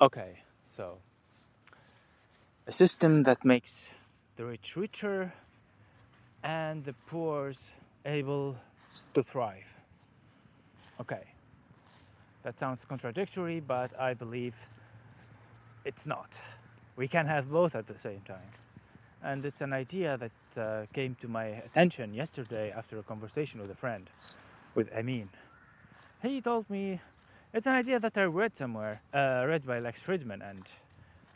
Okay, so a system that makes the rich richer and the poor able to thrive. Okay, that sounds contradictory, but I believe it's not. We can have both at the same time. And it's an idea that uh, came to my attention yesterday after a conversation with a friend, with Amin. He told me it's an idea that I read somewhere, uh, read by Lex Fridman, and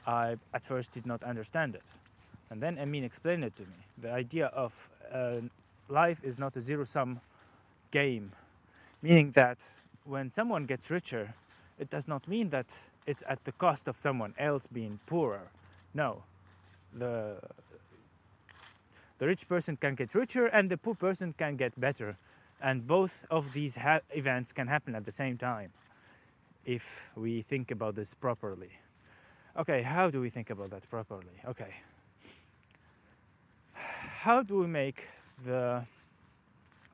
I at first did not understand it. And then Amin explained it to me. The idea of uh, life is not a zero sum game, meaning that when someone gets richer, it does not mean that it's at the cost of someone else being poorer. No, the the rich person can get richer and the poor person can get better, and both of these ha- events can happen at the same time if we think about this properly. Okay, how do we think about that properly? Okay, how do we make the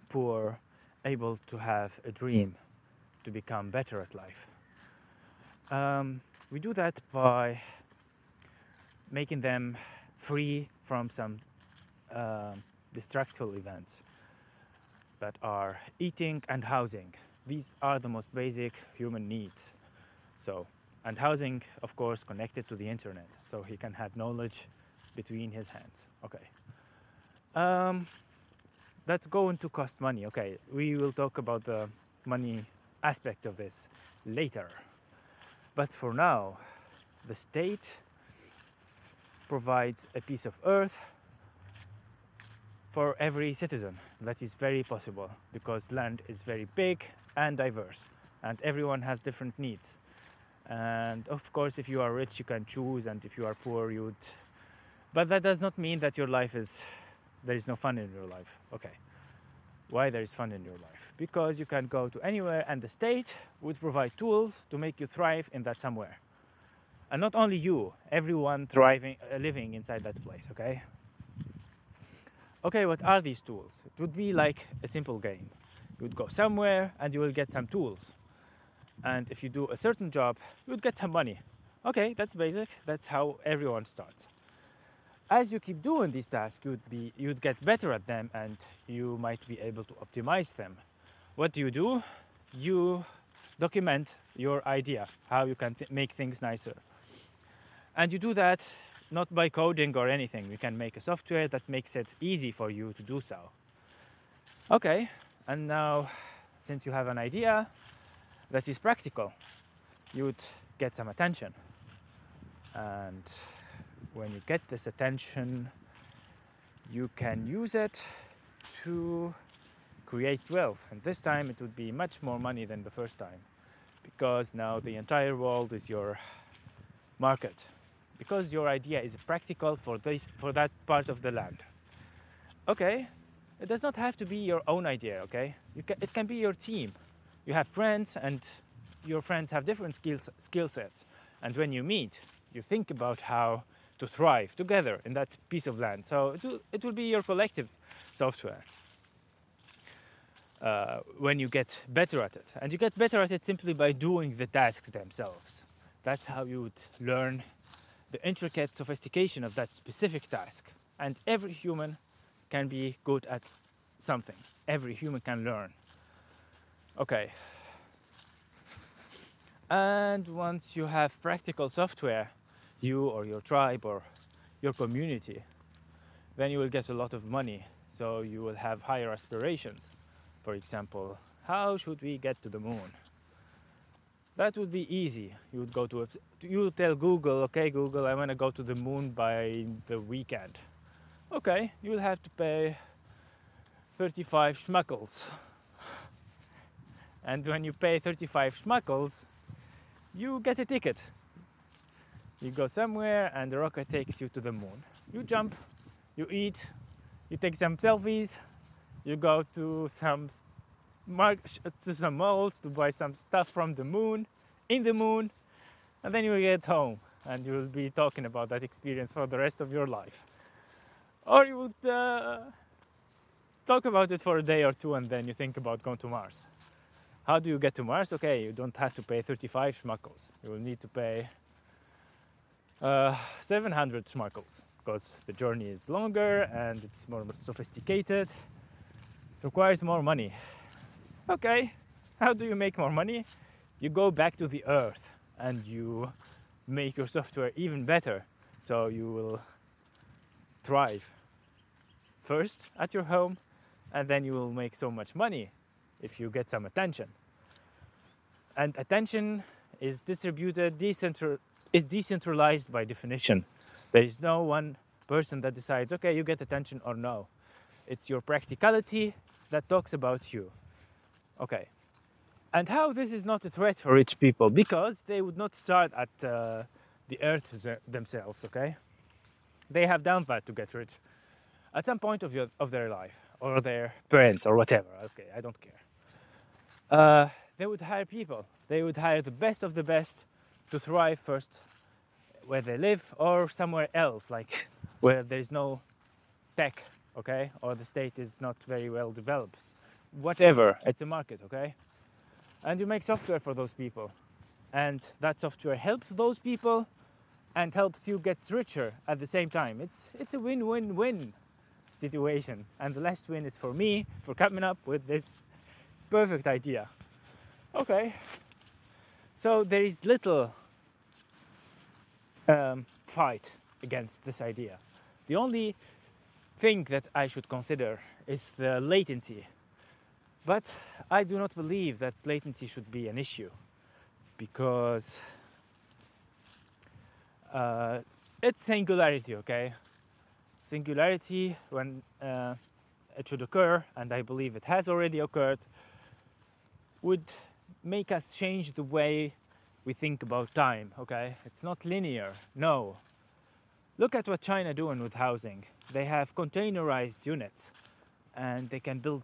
poor able to have a dream to become better at life? Um, we do that by making them free from some uh, destructive events that are eating and housing. These are the most basic human needs. So, and housing, of course, connected to the internet, so he can have knowledge between his hands. Okay. Um, that's going to cost money. Okay, we will talk about the money aspect of this later. But for now, the state provides a piece of earth for every citizen. That is very possible because land is very big and diverse, and everyone has different needs. And of course, if you are rich, you can choose, and if you are poor, you would. But that does not mean that your life is there is no fun in your life. Okay. Why there is fun in your life? Because you can go to anywhere and the state would provide tools to make you thrive in that somewhere. And not only you, everyone thriving, uh, living inside that place, okay? Okay, what are these tools? It would be like a simple game. You would go somewhere and you will get some tools. And if you do a certain job, you would get some money. Okay, that's basic. That's how everyone starts as you keep doing these tasks, you'd be you'd get better at them, and you might be able to optimize them. What do you do? You document your idea, how you can th- make things nicer, and you do that not by coding or anything. You can make a software that makes it easy for you to do so. Okay, and now since you have an idea that is practical, you'd get some attention and when you get this attention, you can use it to create wealth. And this time it would be much more money than the first time because now the entire world is your market because your idea is practical for this for that part of the land. Okay, it does not have to be your own idea. Okay, it can be your team. You have friends, and your friends have different skills skill sets. And when you meet, you think about how to thrive together in that piece of land. So it will, it will be your collective software. Uh, when you get better at it. And you get better at it simply by doing the tasks themselves. That's how you would learn the intricate sophistication of that specific task. And every human can be good at something, every human can learn. Okay. And once you have practical software, you or your tribe or your community, then you will get a lot of money. So you will have higher aspirations. For example, how should we get to the moon? That would be easy. You would go to you would tell Google, okay, Google, I want to go to the moon by the weekend. Okay, you will have to pay 35 schmuckles. And when you pay 35 schmuckles, you get a ticket you go somewhere and the rocket takes you to the moon. You jump, you eat, you take some selfies, you go to some to some malls to buy some stuff from the moon, in the moon, and then you will get home and you will be talking about that experience for the rest of your life. Or you would uh, talk about it for a day or two and then you think about going to Mars. How do you get to Mars? Okay, you don't have to pay 35 schmuckles. You will need to pay uh, 700 schmarkels because the journey is longer and it's more sophisticated. It requires more money. Okay, how do you make more money? You go back to the earth and you make your software even better. So you will thrive first at your home and then you will make so much money if you get some attention. And attention is distributed decentral is decentralized by definition. There is no one person that decides okay you get attention or no. It's your practicality that talks about you okay. And how this is not a threat for rich people? Because they would not start at uh, the earth themselves okay? They have done that to get rich at some point of, your, of their life or their parents or whatever okay i don't care. Uh, they would hire people. They would hire the best of the best to thrive first where they live or somewhere else like where there's no tech okay or the state is not very well developed whatever it's a market okay? And you make software for those people. And that software helps those people and helps you get richer at the same time. It's it's a win-win-win situation. And the last win is for me for coming up with this perfect idea. Okay. So there is little um, fight against this idea. The only thing that i should consider is the latency but I do not believe that latency should be an issue because uh, it's singularity, okay? Singularity, when uh, it should occur, and I believe it has already occurred, would make us change the way we think about time, okay? It's not linear, no. Look at what China is doing with housing. They have containerized units and they can build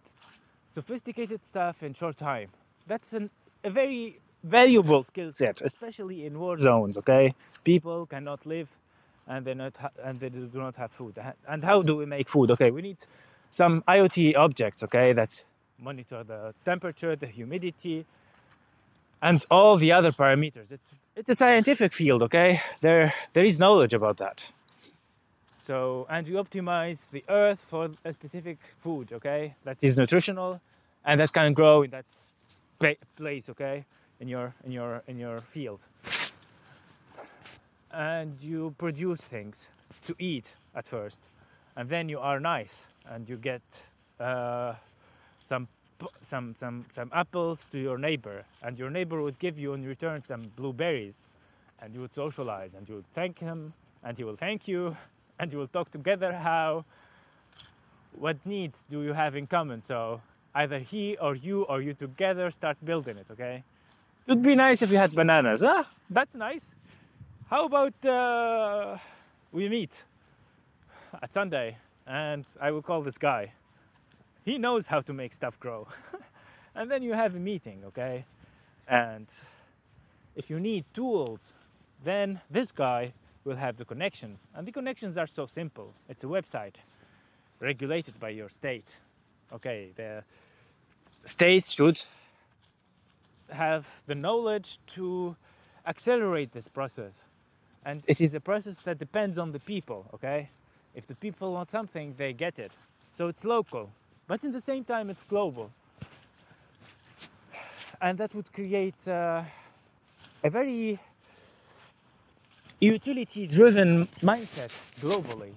sophisticated stuff in short time. That's an, a very valuable skill set, especially in war zones. Okay, people cannot live, and they not ha- and they do not have food. And how do we make food? Okay, we need some IoT objects. Okay, that monitor the temperature, the humidity, and all the other parameters. It's it's a scientific field. Okay, there there is knowledge about that. So, and we optimize the earth for a specific food, okay, that is nutritional and that can grow in that place, okay, in your in your in your field. And you produce things to eat at first, and then you are nice and you get uh, some some some some apples to your neighbor, and your neighbor would give you in return some blueberries, and you would socialize and you would thank him, and he will thank you and you will talk together how what needs do you have in common. So either he or you or you together start building it okay? It would be nice if you had bananas ah that's nice. How about uh, we meet at sunday and i will call this guy. He knows how to make stuff grow. And then you have a meeting okay? And if you need tools then this guy will have the connections. And the connections are so simple. It's a website regulated by your state. Okay, the state should have the knowledge to accelerate this process. And it is a process that depends on the people, okay? If the people want something, they get it. So it's local, but in the same time, it's global. And that would create uh, a very utility driven mindset globally,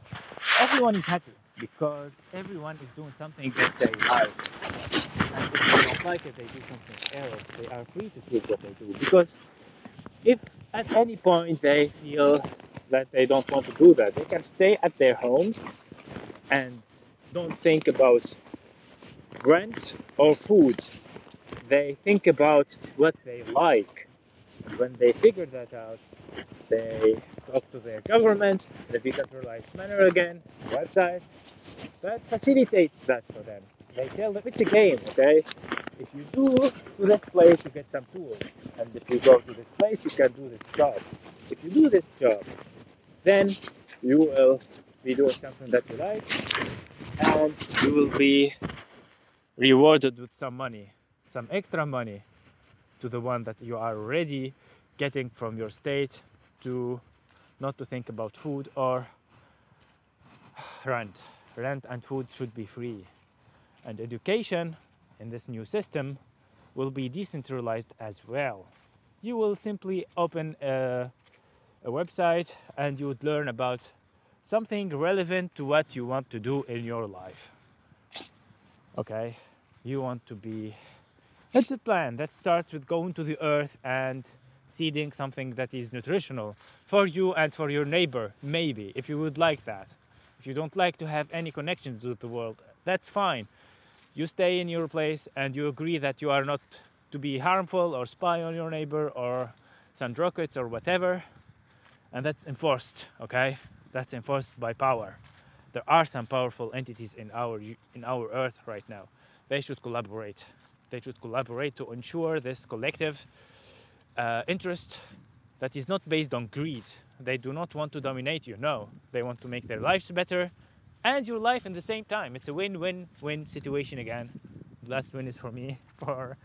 everyone is happy because everyone is doing something that they like. And if they don't like it, they do something else. They are free to choose what they do. Because if at any point they feel that they don't want to do that, they can stay at their homes and don't think about rent or food. They think about what they like. When they figure that out, they talk to their government in a decentralized manner again, website. That facilitates that for them. They tell them it's a game, okay? If you do to this place, you get some tools. And if you go to this place, you can do this job. If you do this job, then you will be doing something that you like and you will be rewarded with some money, some extra money to the one that you are already getting from your state to not to think about food or rent. Rent and food should be free. And education in this new system will be decentralized as well. You will simply open a, a website and you would learn about something relevant to what you want to do in your life. Okay, you want to be. That's a plan that starts with going to the earth and seeding something that is nutritional for you and for your neighbor, maybe, if you would like that. If you don't like to have any connections with the world, that's fine. You stay in your place and you agree that you are not to be harmful or spy on your neighbor or send rockets or whatever. And that's enforced, okay? That's enforced by power. There are some powerful entities in our in our earth right now. They should collaborate. They should collaborate to ensure this collective uh, interest that is not based on greed. They do not want to dominate you. No, they want to make their lives better and your life in the same time. It's a win-win-win situation again. last win is for me. For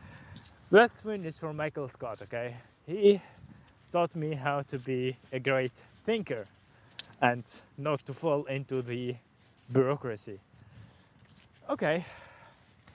last win is for Michael Scott. Okay, he taught me how to be a great thinker and not to fall into the bureaucracy. Okay,